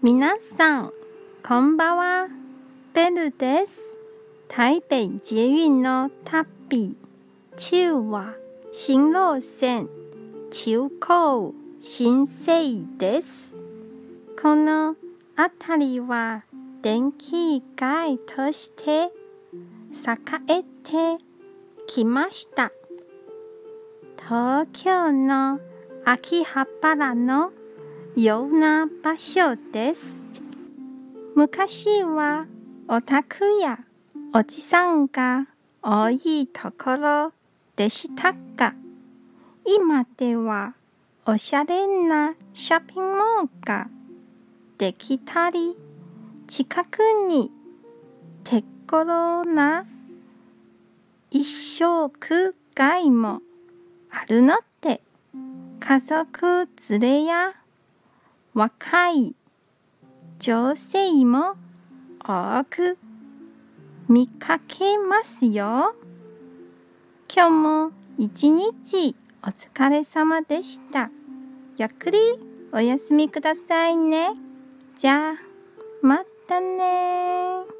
皆さん、こんばんは。ベルです。台北捷運の旅。中は新路線、中高新生です。この辺りは電気街として栄えてきました。東京の秋葉原のような場所です。昔はオタクやおじさんが多いところでしたが、今ではおしゃれなショッピングモールができたり、近くに手頃な一食街もあるので、家族連れや若い女性も多く見かけますよ。今日も一日お疲れ様でした。ゆっくりお休みくださいね。じゃあ、またね